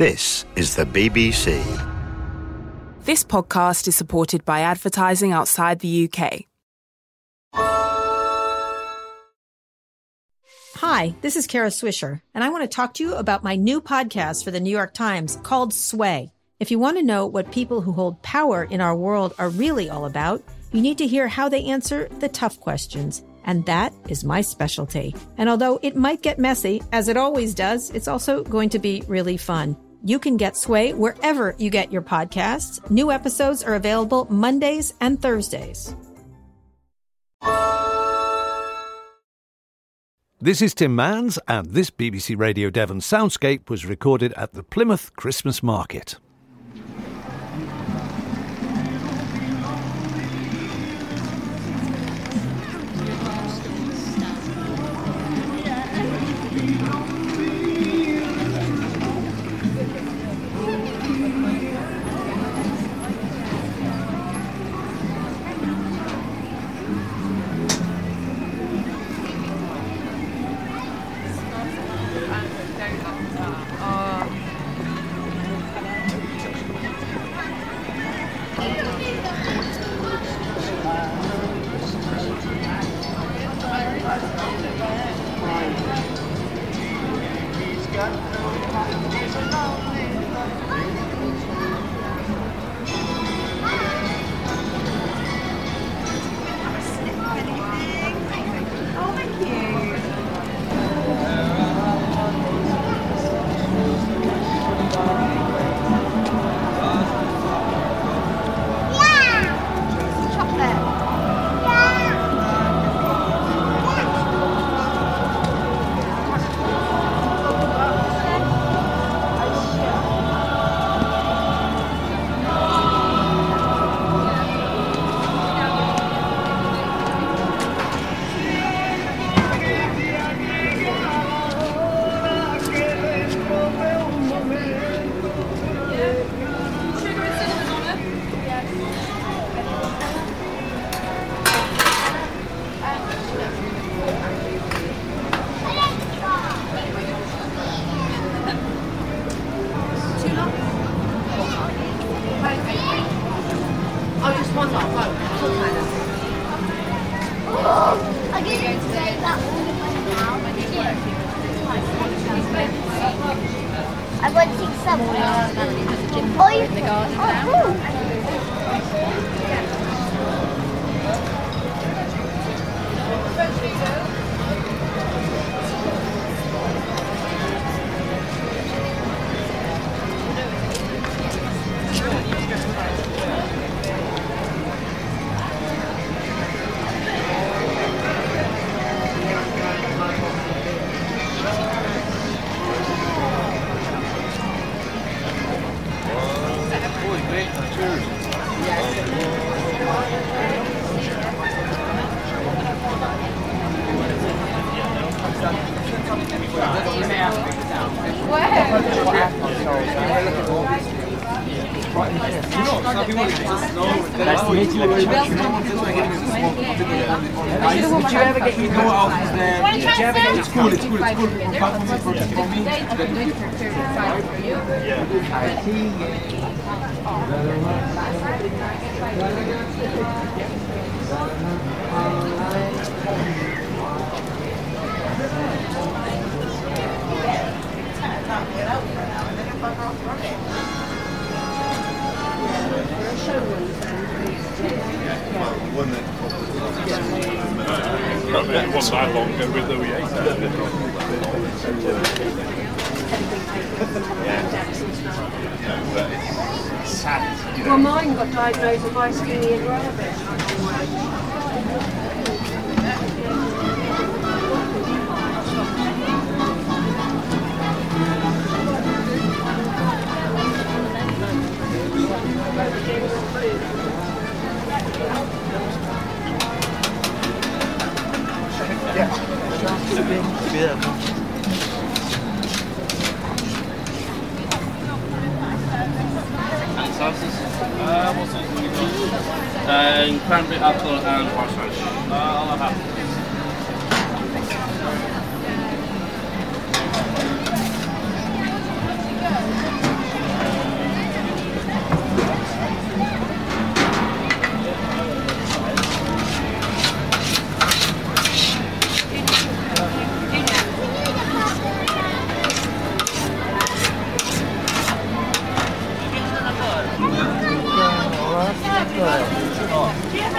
This is the BBC. This podcast is supported by advertising outside the UK. Hi, this is Kara Swisher, and I want to talk to you about my new podcast for the New York Times called Sway. If you want to know what people who hold power in our world are really all about, you need to hear how they answer the tough questions. And that is my specialty. And although it might get messy, as it always does, it's also going to be really fun. You can get Sway wherever you get your podcasts. New episodes are available Mondays and Thursdays. This is Tim Manns, and this BBC Radio Devon soundscape was recorded at the Plymouth Christmas Market. I want to take some. Oh, you... oh, cool. Would you ever get your go out there? Would you ever get it's cool, it's cool, it's cool. Come for me, for me, It wasn't that long with Louis VIII. Well, mine got diagnosed with myasthenia gravis. and cranberry apple and horseradish. Uh, I'll have half. Good.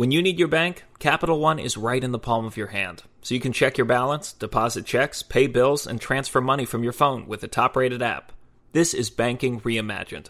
When you need your bank, Capital One is right in the palm of your hand. So you can check your balance, deposit checks, pay bills, and transfer money from your phone with the top rated app. This is banking reimagined.